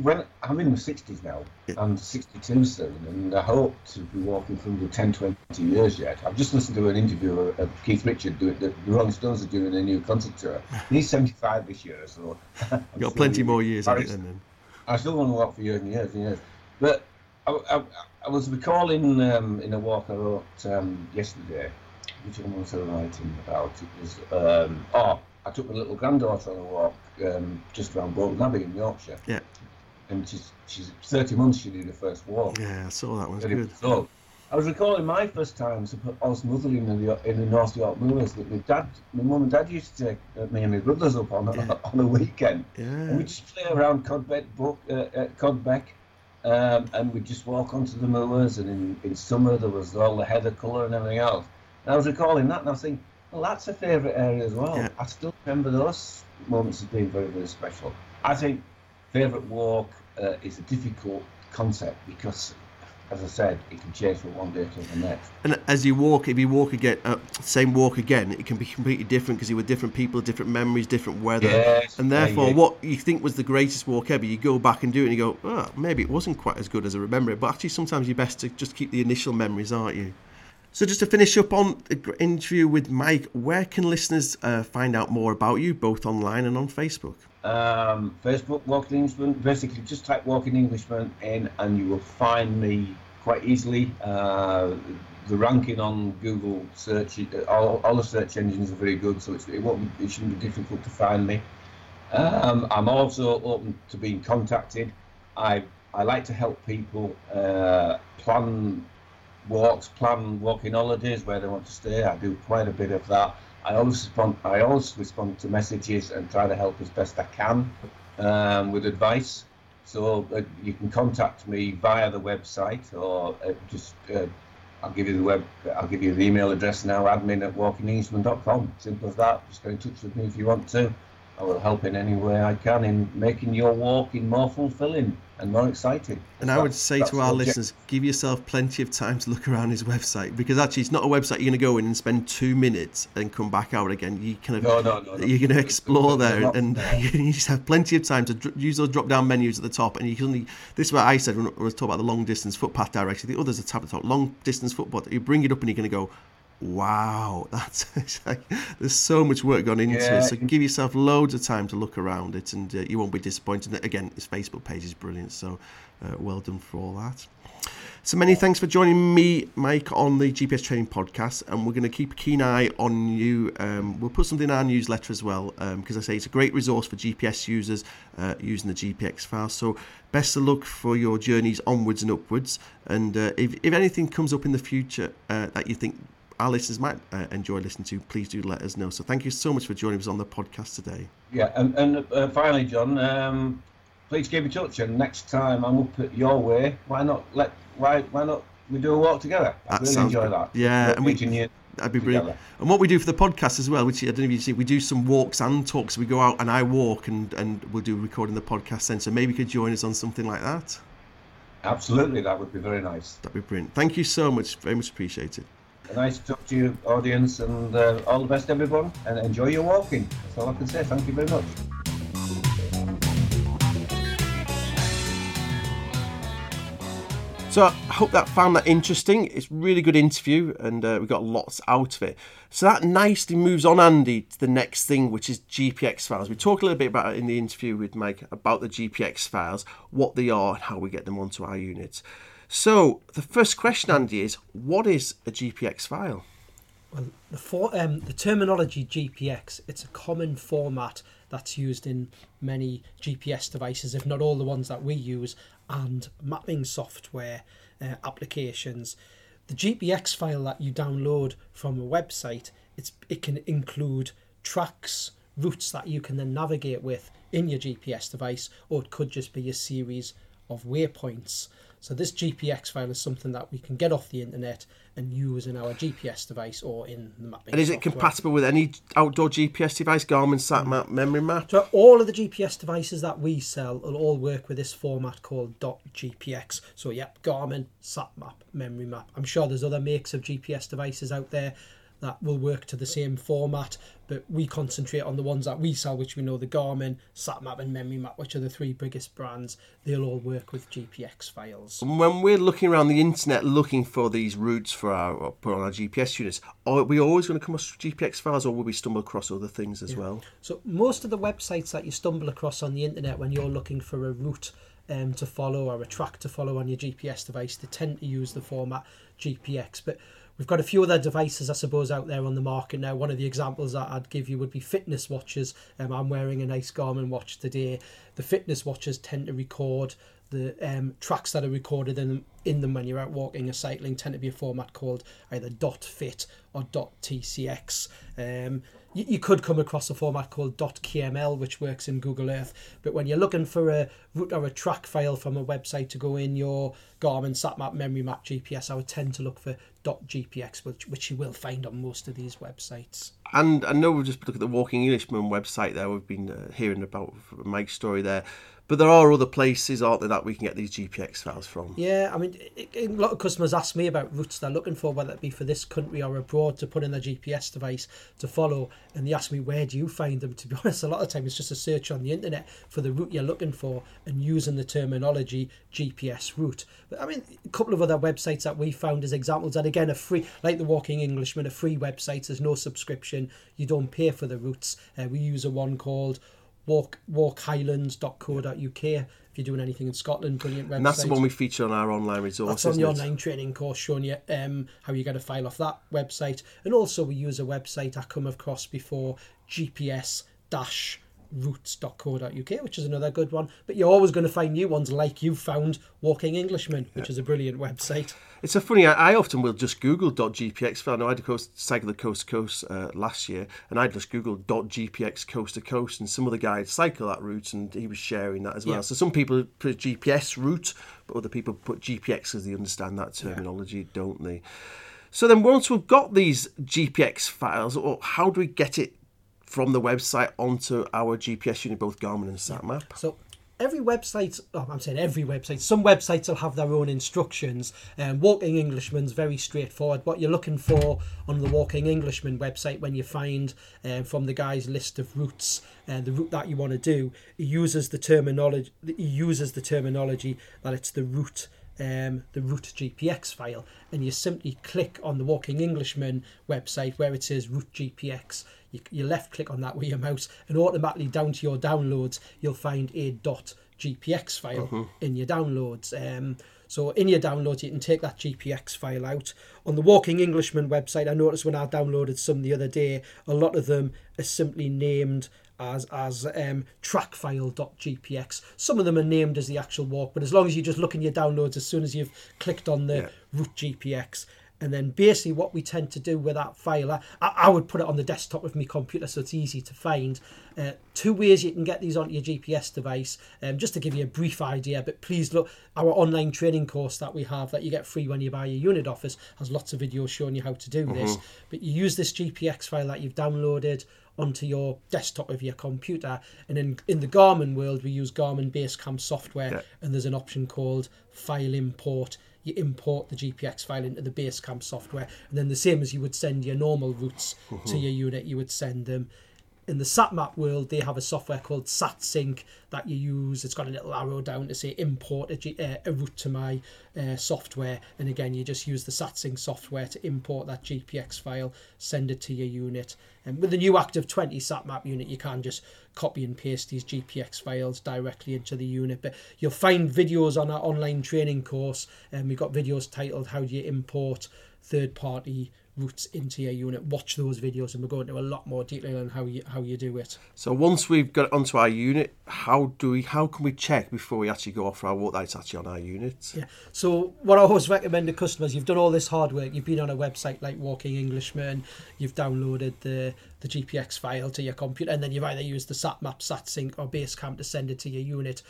when I'm in my 60s now. I'm 62 soon, and I hope to be walking through the 10, 20 years yet. I've just listened to an interview of, of Keith Richard doing the, the Rolling Stones are doing a new concert tour. <laughs> He's 75 this year, so <laughs> I'm You've got plenty more years in it then. then. I still want to walk for years and years and years. But I, I, I was recalling um, in a walk I wrote um, yesterday, which one was I writing about? It was, um, oh, I took my little granddaughter on a walk um, just around Bolton Abbey in Yorkshire. Yeah. And she's, she's 30 months she did her first walk. Yeah, I saw that Very good. So, I was recalling my first times up at Osmotherley in the, in the North York Moors that my dad, my mum and dad used to take uh, me and my brothers up on, Yeah. <laughs> on a weekend. And Yeah, we just play around Codbeck, Brook, uh, uh, Codbeck, um, and we'd just walk onto the moors. And in, in summer, there was all the heather colour and everything else. And I was recalling that, and I was thinking, well, that's a favourite area as well. Yeah. I still remember those moments as being very, very special. I think favourite walk uh, is a difficult concept because as I said, it can change from one day to the next. And as you walk, if you walk again, uh, same walk again, it can be completely different because you were different people, different memories, different weather, Yes, and therefore, yeah. what you think was the greatest walk ever, you go back and do it, and you go, oh, maybe it wasn't quite as good as I remember it. But actually, sometimes you're best to just keep the initial memories, aren't you? So, just to finish up on the interview with Mike, where can listeners uh, find out more about you, both online and on Facebook? Um, Facebook, Walking Englishman. Basically, just type Walking Englishman in, and you will find me quite easily. Uh, the ranking on Google search, uh, all, all the search engines are very good, so it won't be, it shouldn't be difficult to find me. Um, I'm also open to being contacted. I I like to help people uh, plan walks, plan walking holidays where they want to stay. I do quite a bit of that. I always respond. I always respond to messages and try to help as best I can um, with advice. So uh, you can contact me via the website or uh, just uh, I'll give you the web. I'll give you the email address now. Admin at walkingenglishman.com. Simple as that. Just get in touch with me if you want to. I will help in any way I can in making your walking more fulfilling and more exciting. And I would say to our listeners, give yourself plenty of time to look around his website because actually, it's not a website you're going to go in and spend two minutes and come back out again. You kind of No, no, no, you're going to explore there, and <laughs> you just have plenty of time to use those drop-down menus at the top. And you can only this is what I said when I was talking about the long-distance footpath direction. The others are tab at the top, long-distance footpath. You bring it up and you're going to go. Wow, <laughs> that's like, there's so much work gone into Yeah. it. So give yourself loads of time to look around it, and uh, you won't be disappointed. Again, his Facebook page is brilliant, so uh, well done for all that. So many thanks for joining me, Mike, on the GPS Training Podcast, and we're going to keep a keen eye on you. Um, we'll put something in our newsletter as well, because I say it's a great resource for GPS users uh, using the GPX file. So best of luck for your journeys onwards and upwards. And uh, if, if anything comes up in the future uh, that you think our listeners might uh, enjoy listening to, please do let us know. So thank you so much for joining us on the podcast today. Yeah, and, and uh, finally, John, um, please keep in touch. And next time I'm up at your way, why not let why why not we do a walk together? I That really enjoy good. that. Yeah, and we- meeting you. That'd be brilliant. together. And what we do for the podcast as well, which I don't know if you see, we do some walks and talks. We go out and I walk and, and we'll do recording the podcast then. So maybe you could join us on something like that. Absolutely, that would be very nice. That'd be brilliant. Thank you so much. Very much appreciated. Nice to talk to you, audience, and uh, all the best, everyone. And enjoy your walking. That's all I can say. Thank you very much. So I hope that found that interesting. It's really good interview, and uh, we got lots out of it. So that nicely moves on, Andy, to the next thing, which is GPX files. We talked a little bit about it in the interview with Mike about the GPX files, what they are, and how we get them onto our units. So the first question, Andy, is what is a GPX file? Well, the for, um, the terminology GPX, it's a common format that's used in many GPS devices, if not all the ones that we use, and mapping software uh, applications. The GPX file that you download from a website, it's it can include tracks, routes that you can then navigate with in your GPS device, or it could just be a series of waypoints. So this GPX file is something that we can get off the internet and use in our GPS device or in the mapping. And is it software. compatible with any outdoor GPS device, Garmin, SatMap, mm. Memory Map? So all of the GPS devices that we sell will all work with this format called .gpx. So yep, Garmin, SatMap, Memory Map. I'm sure there's other makes of GPS devices out there that will work to the same format, but we concentrate on the ones that we sell, which we know the Garmin, SatMap, and Memory Map, which are the three biggest brands. They'll all work with GPX files. When we're looking around the internet looking for these routes for our put on our GPS units, are we always going to come across GPX files, or will we stumble across other things as well? So most of the websites that you stumble across on the internet when you're looking for a route um, to follow or a track to follow on your GPS device, they tend to use the format GPX. But we've got a few other devices, I suppose, out there on the market now. One of the examples that I'd give you would be fitness watches. Um, I'm wearing a nice Garmin watch today. The fitness watches tend to record the um, tracks that are recorded in in them when you're out walking or cycling tend to be a format called either .fit or .tcx. Um, you, you could come across a format called .kml, which works in Google Earth. But when you're looking for a route or a track file from a website to go in your Garmin SatMap Memory Map GPS, I would tend to look for .gpx, which, which you will find on most of these websites. and I know we've just looked at the Walking Englishman website there. We've been uh, hearing about Mike's story there. But there are other places, aren't there, that we can get these GPX files from? Yeah, I mean, it, it, a lot of customers ask me about routes they're looking for, whether it be for this country or abroad, to put in their GPS device to follow. And they ask me, where do you find them? <laughs> To be honest, a lot of time it's just a search on the internet for the route you're looking for and using the terminology GPS route. But I mean, a couple of other websites that we found as examples, and again, a free, like the Walking Englishman, a free website, there's no subscription, you don't pay for the routes. Uh, we use a one called walk walkhighlands.co.uk if you're doing anything in Scotland. Brilliant website. And that's the one we feature on our online resources. That's on the it? online training course showing you um, how you get a file off that website. And also we use a website I come across before, GPS dash routes.co.uk, which is another good one. But you're always going to find new ones like you found Walking Englishman, which is a brilliant website. It's a funny. I, I often will just Google .gpx. I know I had to coast, cycle the coast to coast uh, last year, and I'd just Google .gpx coast to coast, and some other guy had cycle that route, and he was sharing that as well. Yeah. So some people put GPS route, but other people put GPX as they understand that terminology, don't they? So then, once we've got these GPX files, or how do we get it from the website onto our GPS unit, both Garmin and SatMap? So every website, oh, I'm saying every website, some websites will have their own instructions. Um, Walking Englishman's very straightforward. What you're looking for on the Walking Englishman website when you find um, from the guy's list of routes uh, the route that you want to do, he uses the terminology. He uses the terminology that it's the route. Um, the route GPX file, and you simply click on the Walking Englishman website where it says route GPX. You, you left click on that with your mouse, and automatically down to your downloads, you'll find a dot .gpx file in your downloads. Um, so in your downloads, you can take that GPX file out. On the Walking Englishman website, I noticed when I downloaded some the other day, a lot of them are simply named as as um, trackfile.gpx. Some of them are named as the actual walk, but as long as you just look in your downloads as soon as you've clicked on the Yeah. route GPX, and then basically what we tend to do with that file, I, I would put it on the desktop of my computer so it's easy to find. Uh, two ways you can get these onto your GPS device, um, just to give you a brief idea, but please look, our online training course that we have that you get free when you buy your unit office has lots of videos showing you how to do this. But you use this GPX file that you've downloaded onto your desktop of your computer. And in, in the Garmin world, we use Garmin Basecamp software, Yeah. and there's an option called File Import. You import the GPX file into the Basecamp software, and then the same as you would send your normal routes to mm-hmm. your unit, you would send them. In the SatMap world, they have a software called SatSync that you use. It's got a little arrow down to say import a, uh, a route to my uh, software. And again, you just use the SatSync software to import that GPX file, send it to your unit. And with the new Active 20 SatMap unit, you can just copy and paste these GPX files directly into the unit. But you'll find videos on our online training course, and we've got videos titled "How Do You Import Third Party Routes into Your Unit." Watch those videos, and we're going into a lot more detail on how you how you do it. So once we've got it onto our unit, how do we? How can we check before we actually go off for our walk that it's actually on our unit? Yeah. So what I always recommend to customers, you've done all this hard work, you've been on a website like Walking Englishman, you've downloaded the the GPX file to your computer, and then you've either used the SatMap, SatSync, or Basecamp to send it to your unit.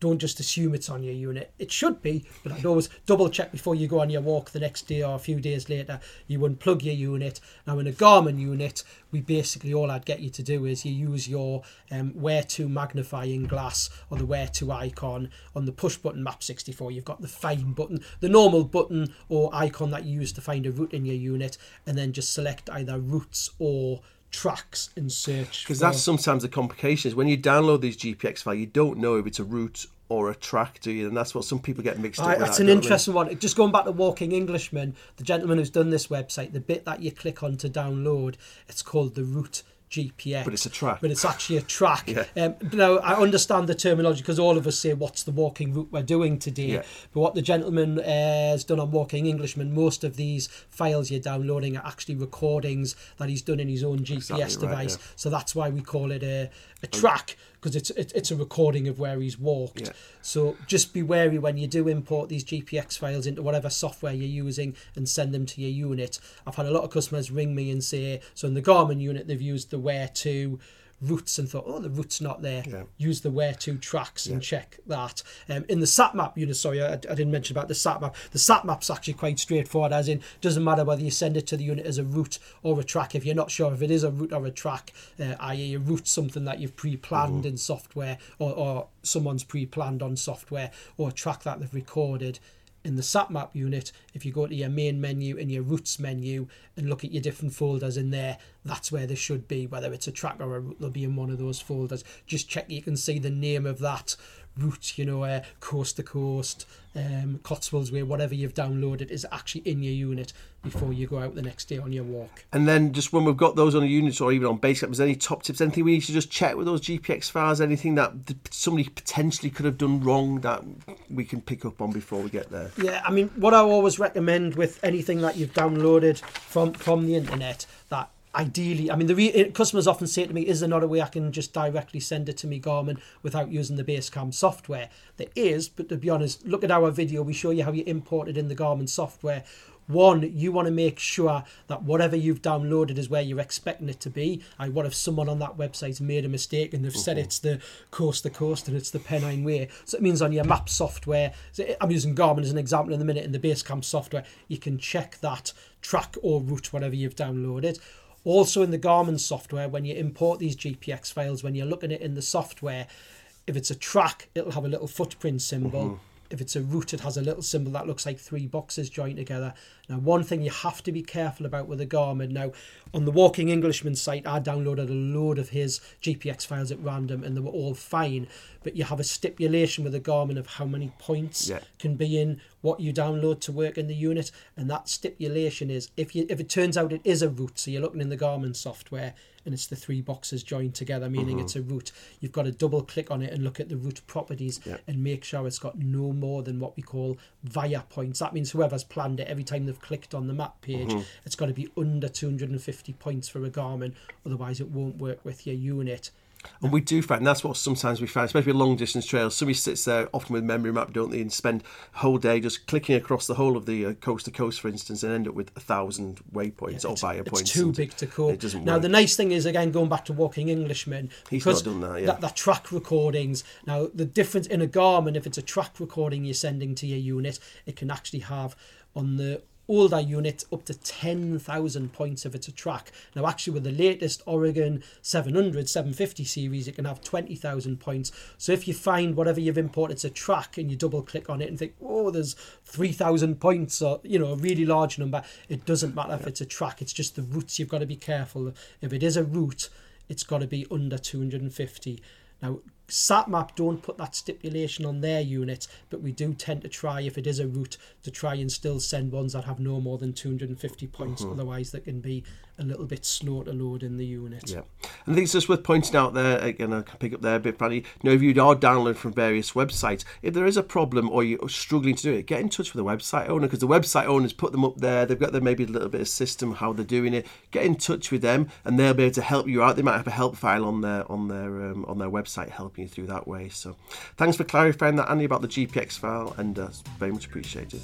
Don't just assume it's on your unit. It should be, but I'd always double check before you go on your walk the next day or a few days later. You unplug your unit. Now, in a Garmin unit, we basically all I'd get you to do is you use your um, where to magnifying glass or the where to icon on the push button map 64 you've got the find button the normal button or icon that you use to find a route in your unit and then just select either routes or tracks and search Because that's sometimes the complication is when you download these GPX file, you don't know if it's a route or a track, do you? And that's what some people get mixed up Right, with. that's that, an interesting one. Just going back to Walking Englishman, the gentleman who's done this website, the bit that you click on to download, it's called the route GPX. But it's a track. But it's actually a track. Yeah. Um, now, I understand the terminology because all of us say, what's the walking route we're doing today? Yeah. But what the gentleman uh, has done on Walking Englishman, most of these files you're downloading are actually recordings that he's done in his own GPS Exactly right, device. yeah. So that's why we call it a, a track because it's it, it's a recording of where he's walked. Yeah. So just be wary when you do import these GPX files into whatever software you're using and send them to your unit. I've had a lot of customers ring me and say, so in the Garmin unit they've used the where to routes and thought, oh, the route's not there. Yeah. Use the where to tracks and check that. Um, in the sat map unit, sorry, I, I didn't mention about the sat map. The sat map's actually quite straightforward, as in, doesn't matter whether you send it to the unit as a route or a track. If you're not sure if it is a route or a track, uh, i.e., a route something that you've pre-planned in software or, or someone's pre-planned on software or a track that they've recorded in the sat map unit if you go to your main menu and your routes menu and look at your different folders in there that's where they should be whether it's a track or a route they'll be in one of those folders. Just check you can see the name of that route you know uh, coast to coast um, Cotswolds way whatever you've downloaded is actually in your unit before you go out the next day on your walk And then just when we've got those on a unit or even on Basecamp, is there any top tips? Anything we need to just check with those GPX files? Anything that somebody potentially could have done wrong that we can pick up on before we get there? Yeah, I mean, what I always recommend with anything that you've downloaded from from the internet, that ideally, I mean, the re- customers often say to me, "Is there not a way I can just directly send it to me Garmin without using the Basecamp software?" There is, but to be honest, look at our video. We show you how you import it in the Garmin software. One, you want to make sure that whatever you've downloaded is where you're expecting it to be. I what if someone on that website's made a mistake and they've said mm-hmm. it's the coast to coast and it's the Pennine Way. So it means on your map software, so I'm using Garmin as an example in the minute in the Basecamp software, you can check that track or route, whatever you've downloaded. Also in the Garmin software, when you import these GPX files, when you're looking at it in the software, if it's a track, it'll have a little footprint symbol. Mm-hmm. If it's a route, it has a little symbol that looks like three boxes joined together. Now, one thing you have to be careful about with a Garmin. Now, on the Walking Englishman site, I downloaded a load of his GPX files at random and they were all fine. But you have a stipulation with a Garmin of how many points Yeah. can be in what you download to work in the unit. And that stipulation is if you if it turns out it is a route, so you're looking in the Garmin software and it's the three boxes joined together, meaning Mm-hmm. it's a route, you've got to double click on it and look at the route properties Yeah. and make sure it's got no more than what we call via points. That means whoever's planned it, every time they've clicked on the map page, Mm-hmm. it's got to be under 250 points for a Garmin, otherwise it won't work with your unit. And we do find that's what sometimes we find, especially long distance trails. Somebody sits there often with memory map, don't they, and spend a whole day just clicking across the whole of the uh, coast to coast, for instance, and end up with a thousand waypoints or via it's points. too big to cope. It doesn't now work. the nice thing is again going back to Walking Englishmen He's not done that, yeah. that, track recordings. Now the difference in a Garmin, if it's a track recording you're sending to your unit, it can actually have on the older unit up to 10,000 points if it's a track. Now actually with the latest Oregon 700, 750 series, it can have 20,000 points. So if you find whatever you've imported is a track and you double click on it and think, oh, there's 3,000 points or, you know, a really large number, it doesn't matter if it's a track. It's just the routes you've got to be careful. If it is a route, it's got to be under 250. Now, SatMap don't put that stipulation on their units, but we do tend to try, if it is a route, to try and still send ones that have no more than 250 points. Mm-hmm. Otherwise, they can be a little bit slow to load in the unit. Yeah, and I think it's just worth pointing out there again. I can pick up there a bit, Paddy. You know, if you are downloading from various websites, if there is a problem or you're struggling to do it, get in touch with the website owner because the website owners put them up there. They've got their maybe a little bit of system how they're doing it. Get in touch with them, and they'll be able to help you out. They might have a help file on their on their um, on their website helping you through that way. So, thanks for clarifying that, Andy, about the GPX file, and uh, very much appreciated.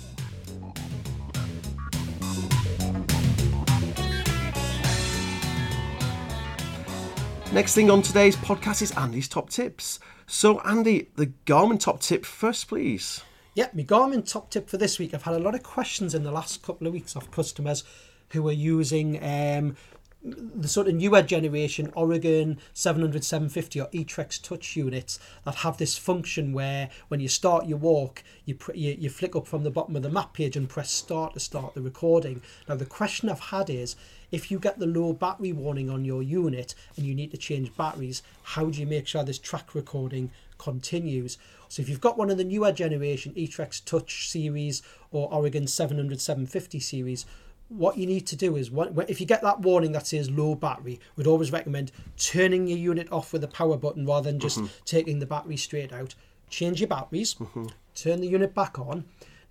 Next thing on today's podcast is Andy's top tips. So, Andy, the Garmin top tip first, please. Yeah, my Garmin top tip for this week. I've had a lot of questions in the last couple of weeks of customers who are using um, the sort of newer generation Oregon 700, 750 or eTrex touch units that have this function where when you start your walk, you, pr- you, you flick up from the bottom of the map page and press start to start the recording. Now, the question I've had is if you get the low battery warning on your unit and you need to change batteries, how do you make sure this track recording continues? So if you've got one of the newer generation eTrex Touch series or Oregon 700 750 series, what you need to do is if you get that warning that says low battery, we'd always recommend turning your unit off with the power button rather than just mm-hmm. taking the battery straight out. Change your batteries, mm-hmm. turn the unit back on.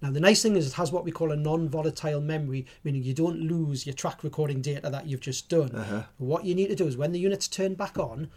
Now the nice thing is it has what we call a non-volatile memory, meaning you don't lose your track recording data that you've just done. Uh-huh. What you need to do is when the unit's turned back on,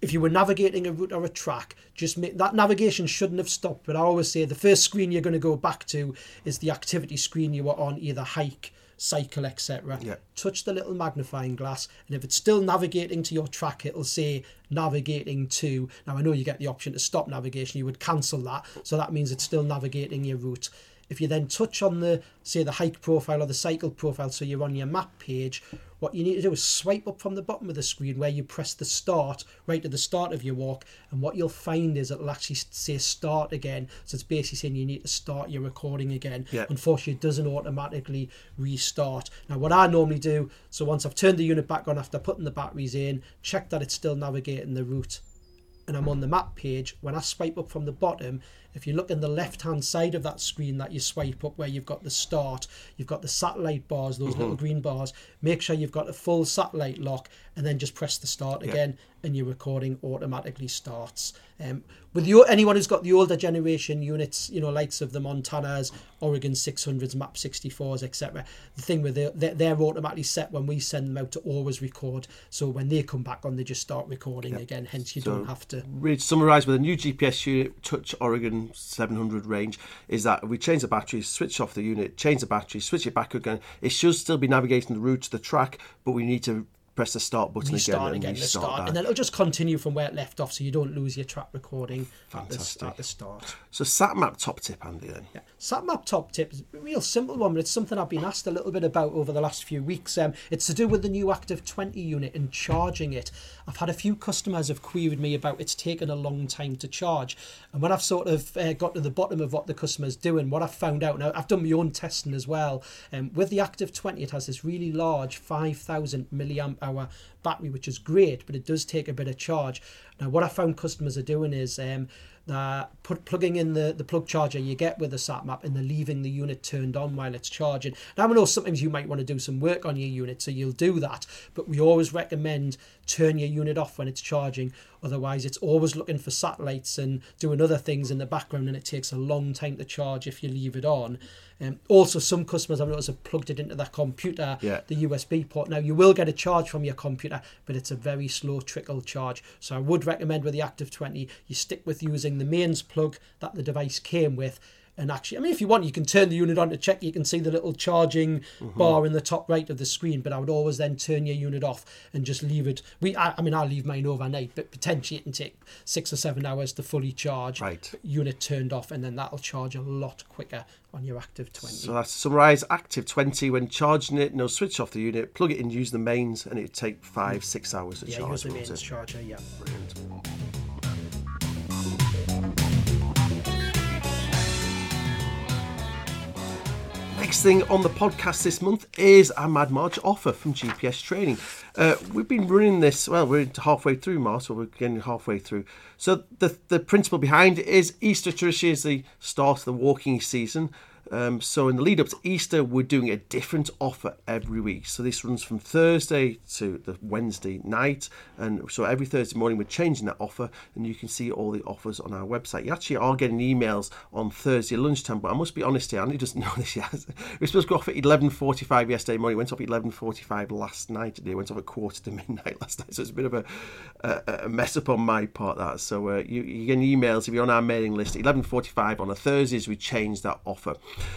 if you were navigating a route or a track, just make that navigation shouldn't have stopped. But I always say the first screen you're going to go back to is the activity screen you were on, either hike, cycle, etc. Yeah. Touch the little magnifying glass, and if it's still navigating to your track, it'll say navigating to. Now I know you get the option to stop navigation. You would cancel that, so that means it's still navigating your route. If you then touch on the say the hike profile or the cycle profile, so you're on your map page, what you need to do is swipe up from the bottom of the screen where you press the start right at the start of your walk, and what you'll find is it'll actually say start again. So it's basically saying you need to start your recording again. Yeah. Unfortunately, it doesn't automatically restart. Now, what I normally do, so once I've turned the unit back on after putting the batteries in, check that it's still navigating the route and I'm on the map page, when I swipe up from the bottom, if you look in the left hand side of that screen that you swipe up where you've got the start, you've got the satellite bars, those little green bars, make sure you've got a full satellite lock and then just press the start again and your recording automatically starts. Um, with your, anyone who's got the older generation units, you know, likes of the Montanas, Oregon 600s, Map 64s, etc. The thing with the, they're, they're automatically set when we send them out to always record. So when they come back on, they just start recording again. Hence, you don't have to. Really summarise with a new GPS unit, Touch Oregon 700 range, is that we change the battery, switch off the unit, change the battery, switch it back again. It should still be navigating the route to the track, but we need to press the start button Restart again and again, the restart start, and then it'll just continue from where it left off, so you don't lose your track recording at the, Fantastic. at the start. So sat map top tip, Andy. Then Yeah. SatMap top tip is a real simple one, but it's something I've been asked a little bit about over the last few weeks. Um, it's to do with the new Active 20 unit and charging it. I've had a few customers have queried me about it's taken a long time to charge. And when I've sort of uh, got to the bottom of what the customer's doing, what I've found out, now I've done my own testing as well. Um, with the Active 20, it has this really large 5,000 milliamp battery, which is great, but it does take a bit of charge. Now, what I found customers are doing is um, they're put, plugging in the, the plug charger you get with the sat map and they're leaving the unit turned on while it's charging. Now, I know sometimes you might want to do some work on your unit, so you'll do that, but we always recommend turn your unit off when it's charging. Otherwise, it's always looking for satellites and doing other things in the background, and it takes a long time to charge if you leave it on. Um, also, some customers I've noticed have plugged it into their computer, Yeah. the USB port. Now, you will get a charge from your computer, but it's a very slow trickle charge. So, I would recommend with the Active 20, you stick with using the mains plug that the device came with. And actually, I mean, if you want, you can turn the unit on to check. You can see the little charging mm-hmm. bar in the top right of the screen. But I would always then turn your unit off and just leave it. We, I, I mean, I leave mine overnight, but potentially it can take six or seven hours to fully charge. Right. Unit turned off, and then that'll charge a lot quicker on your Active 20. So that's to summarise Active 20 when charging it, no switch off the unit, plug it in, use the mains, and it'd take five, six hours to yeah, charge. use the mains charger. Yeah. Brilliant. Next thing on the podcast this month is our Mad March offer from GPS Training. Uh, we've been running this, well, we're halfway through March, or we're getting halfway through. So the, the principle behind it is Easter traditionally is the start of the walking season. Um, so in the lead up to Easter, we're doing a different offer every week. So this runs from Thursday to the Wednesday night, and so every Thursday morning we're changing that offer, and you can see all the offers on our website. You actually are getting emails on Thursday lunchtime, but I must be honest here, Andy doesn't <laughs> know this yet. We're supposed to go off at eleven forty-five yesterday morning. Went off at eleven forty-five last night. It went off at quarter to <laughs> midnight last night. So it's a bit of a, a, a mess up on my part. That so uh, you you get emails if you're on our mailing list. Eleven forty-five on a Thursdays we change that offer.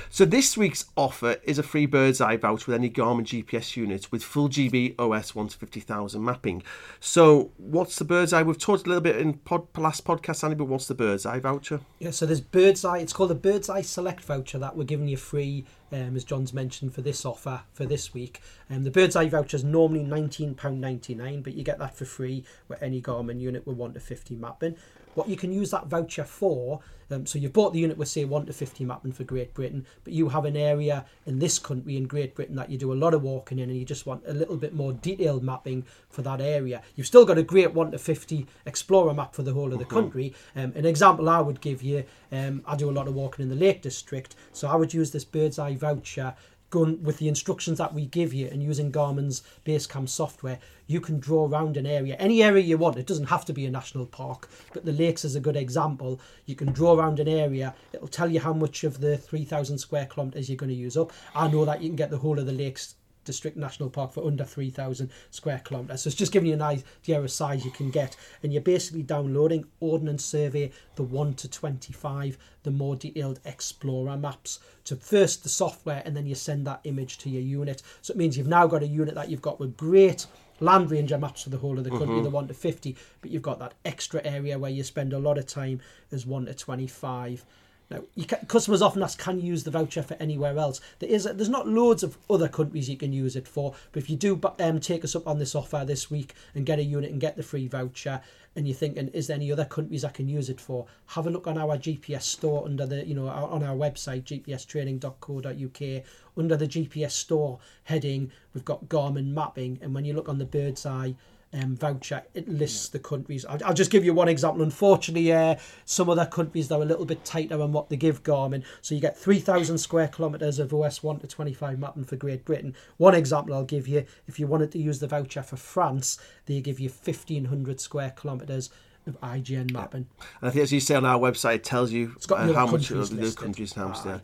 So this week's offer is a free bird's eye voucher with any Garmin GPS unit with full GB OS 1 to 50,000 mapping. So what's the bird's eye? We've talked a little bit in pod, last podcast, Andy, but what's the bird's eye voucher? Yeah, so there's Bird's Eye. It's called a Bird's Eye Select voucher that we're giving you free, um, as John's mentioned, for this offer for this week. Um, the Bird's Eye voucher is normally £19.99, but you get that for free with any Garmin unit with 1 to 50 mapping. What you can use that voucher for, um, so you've bought the unit with, say, 1 to 50 mapping for Great Britain, but you have an area in this country, in Great Britain, that you do a lot of walking in and you just want a little bit more detailed mapping for that area. You've still got a great 1 to 50 Explorer map for the whole of the country. Um, an example I would give you, um, I do a lot of walking in the Lake District, so I would use this Bird's Eye voucher going with the instructions that we give you and using Garmin's Basecamp software, you can draw around an area, any area you want. It doesn't have to be a national park, but the lakes is a good example. You can draw around an area. It'll tell you how much of the 3,000 square kilometres you're going to use up. I know that you can get the whole of the lakes District National Park for under 3,000 square kilometres. So it's just giving you an idea of size you can get. And you're basically downloading Ordnance Survey, the 1 to 25, the more detailed Explorer maps to first the software and then you send that image to your unit. So it means you've now got a unit that you've got with great Landranger maps for the whole of the country, Mm-hmm. the 1 to 50, but you've got that extra area where you spend a lot of time as 1 to 25. Now, can, customers often ask, can you use the voucher for anywhere else? There is, there's not loads of other countries you can use it for, but if you do um, take us up on this offer this week and get a unit and get the free voucher, and you're thinking, is there any other countries I can use it for? Have a look on our GPS store under the, you know, on our website, gpstraining.co.uk. Under the GPS store heading, we've got Garmin mapping, and when you look on the bird's eye, um, voucher. It lists the countries. I'll, I'll just give you one example. Unfortunately, uh, some other countries they're a little bit tighter on what they give Garmin. So you get 3,000 square kilometres of OS 1 to 25 mapping for Great Britain. One example I'll give you: if you wanted to use the voucher for France, they give you 1,500 square kilometres of IGN mapping. And I think, as you say on our website, it tells you uh, how much countries the countries how much there.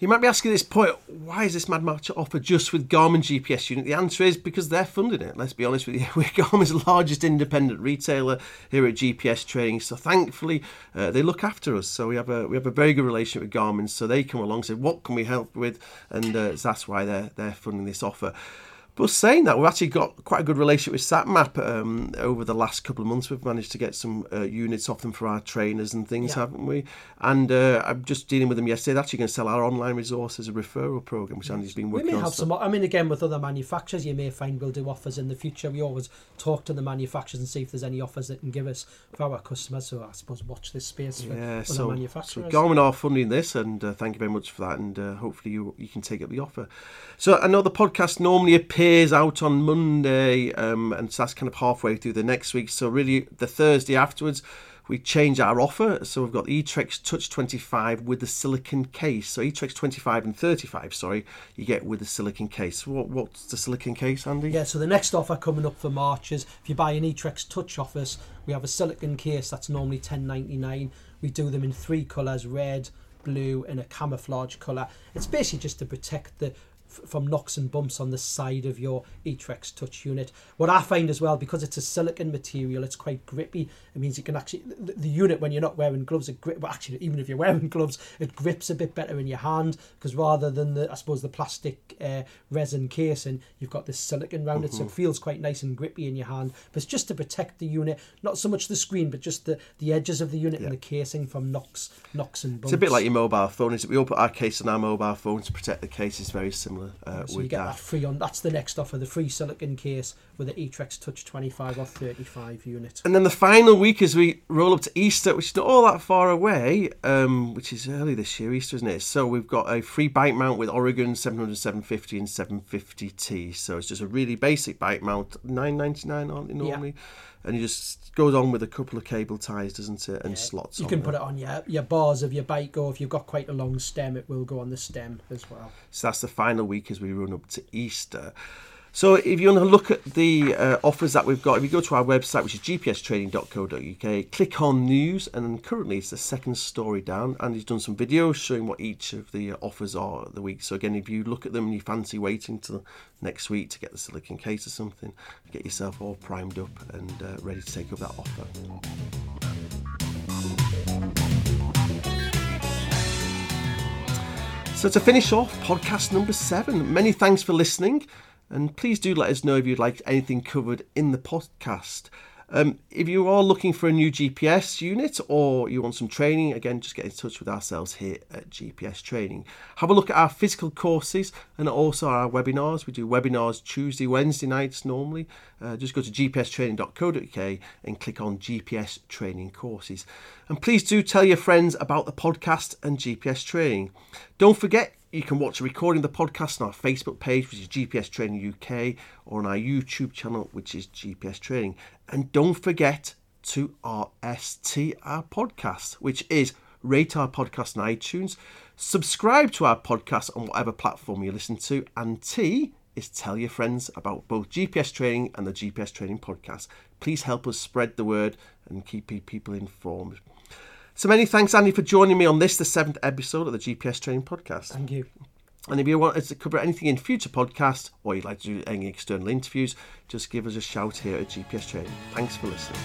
You might be asking this point, why is this Mad March offer just with Garmin GPS unit? The answer is because they're funding it. Let's be honest with you, <laughs> we're Garmin's largest independent retailer here at GPS Training. So thankfully, uh, they look after us. So we have a we have a very good relationship with Garmin. So they come along and say, what can we help with? And uh, that's why they're they're funding this offer. But saying that, we've actually got quite a good relationship with SatMap. Um, over the last couple of months, we've managed to get some uh, units off them for our trainers and things, Yeah. haven't we? And uh, I'm just dealing with them yesterday. They're actually going to sell our online resource as a referral program, which Andy's been working on. We may on. have so- some. I mean, again, with other manufacturers, you may find we'll do offers in the future. We always talk to the manufacturers and see if there's any offers that can give us for our customers. So I suppose watch this space for Yeah, other so, so manufacturers. Garmin are funding this, and uh, thank you very much for that. And uh, hopefully you you can take up the offer. So I know the podcast normally appears out on Monday, um, and so that's kind of halfway through the next week. So really, the Thursday afterwards, we change our offer. So we've got the eTrex Touch 25 with the silicon case. So eTrex 25 and 35, sorry, you get with the silicon case. What what's the silicon case, Andy? Yeah, so the next offer coming up for March is if you buy an Etrex Touch office, we have a silicon case that's normally ten ninety nine. We do them in three colours: red, blue, and a camouflage colour. It's basically just to protect the f- from knocks and bumps on the side of your Etrex Touch unit. What I find as well, because it's a silicon material, it's quite grippy. It means you can actually the, the unit when you're not wearing gloves, it grip. Well, actually, even if you're <laughs> wearing gloves, it grips a bit better in your hand because rather than the I suppose the plastic uh, resin casing, you've got this silicon around it, so it feels quite nice and grippy in your hand. But it's just to protect the unit, not so much the screen, but just the, the edges of the unit and the casing from knocks, knocks and bumps. It's a bit like your mobile phone. Is we all put our case on our mobile phone to protect the case. It's very similar uh, So you get that. that free on. That's the next offer, the free silicon case with the Etrex Touch 25 or 35 unit. And then the final week as we roll up to Easter, which is not all that far away, um, which is early this year, Easter, isn't it? So we've got a free bike mount with Oregon 700, 750 and 750T. So it's just a really basic bike mount, 999 aren't they normally? And it just goes on with a couple of cable ties, doesn't it? And slots You can put it on your, your bars of your bike, or if you've got quite a long stem, it will go on the stem as well. So that's the final week as we run up to Easter. So if you want to look at the uh, offers that we've got, if you go to our website, which is gpstraining.co.uk, click on news, and currently it's the second story down. And he's done some videos showing what each of the offers are the week. So again, if you look at them and you fancy waiting till next week to get the silicon case or something, get yourself all primed up and uh, ready to take up that offer. So to finish off, podcast number seven. Many thanks for listening, and please do let us know if you'd like anything covered in the podcast. Um, if you are looking for a new GPS unit or you want some training, again, just get in touch with ourselves here at GPS Training. Have a look at our physical courses and also our webinars. We do webinars Tuesday, Wednesday nights normally. Uh, just go to gpstraining.co.uk and click on GPS Training Courses. And please do tell your friends about the podcast and GPS Training. Don't forget, you can watch a recording of the podcast on our Facebook page, which is GPS Training UK, or on our YouTube channel, which is GPS Training. And don't forget to RST our podcast, which is rate our podcast on iTunes, subscribe to our podcast on whatever platform you listen to, and T is tell your friends about both GPS Training and the GPS Training podcast. Please help us spread the word and keep people informed. So many thanks, Andy, for joining me on this, the seventh episode of the GPS Training Podcast. Thank you. And if you want us to cover anything in future podcasts or you'd like to do any external interviews, just give us a shout here at GPS Training. Thanks for listening.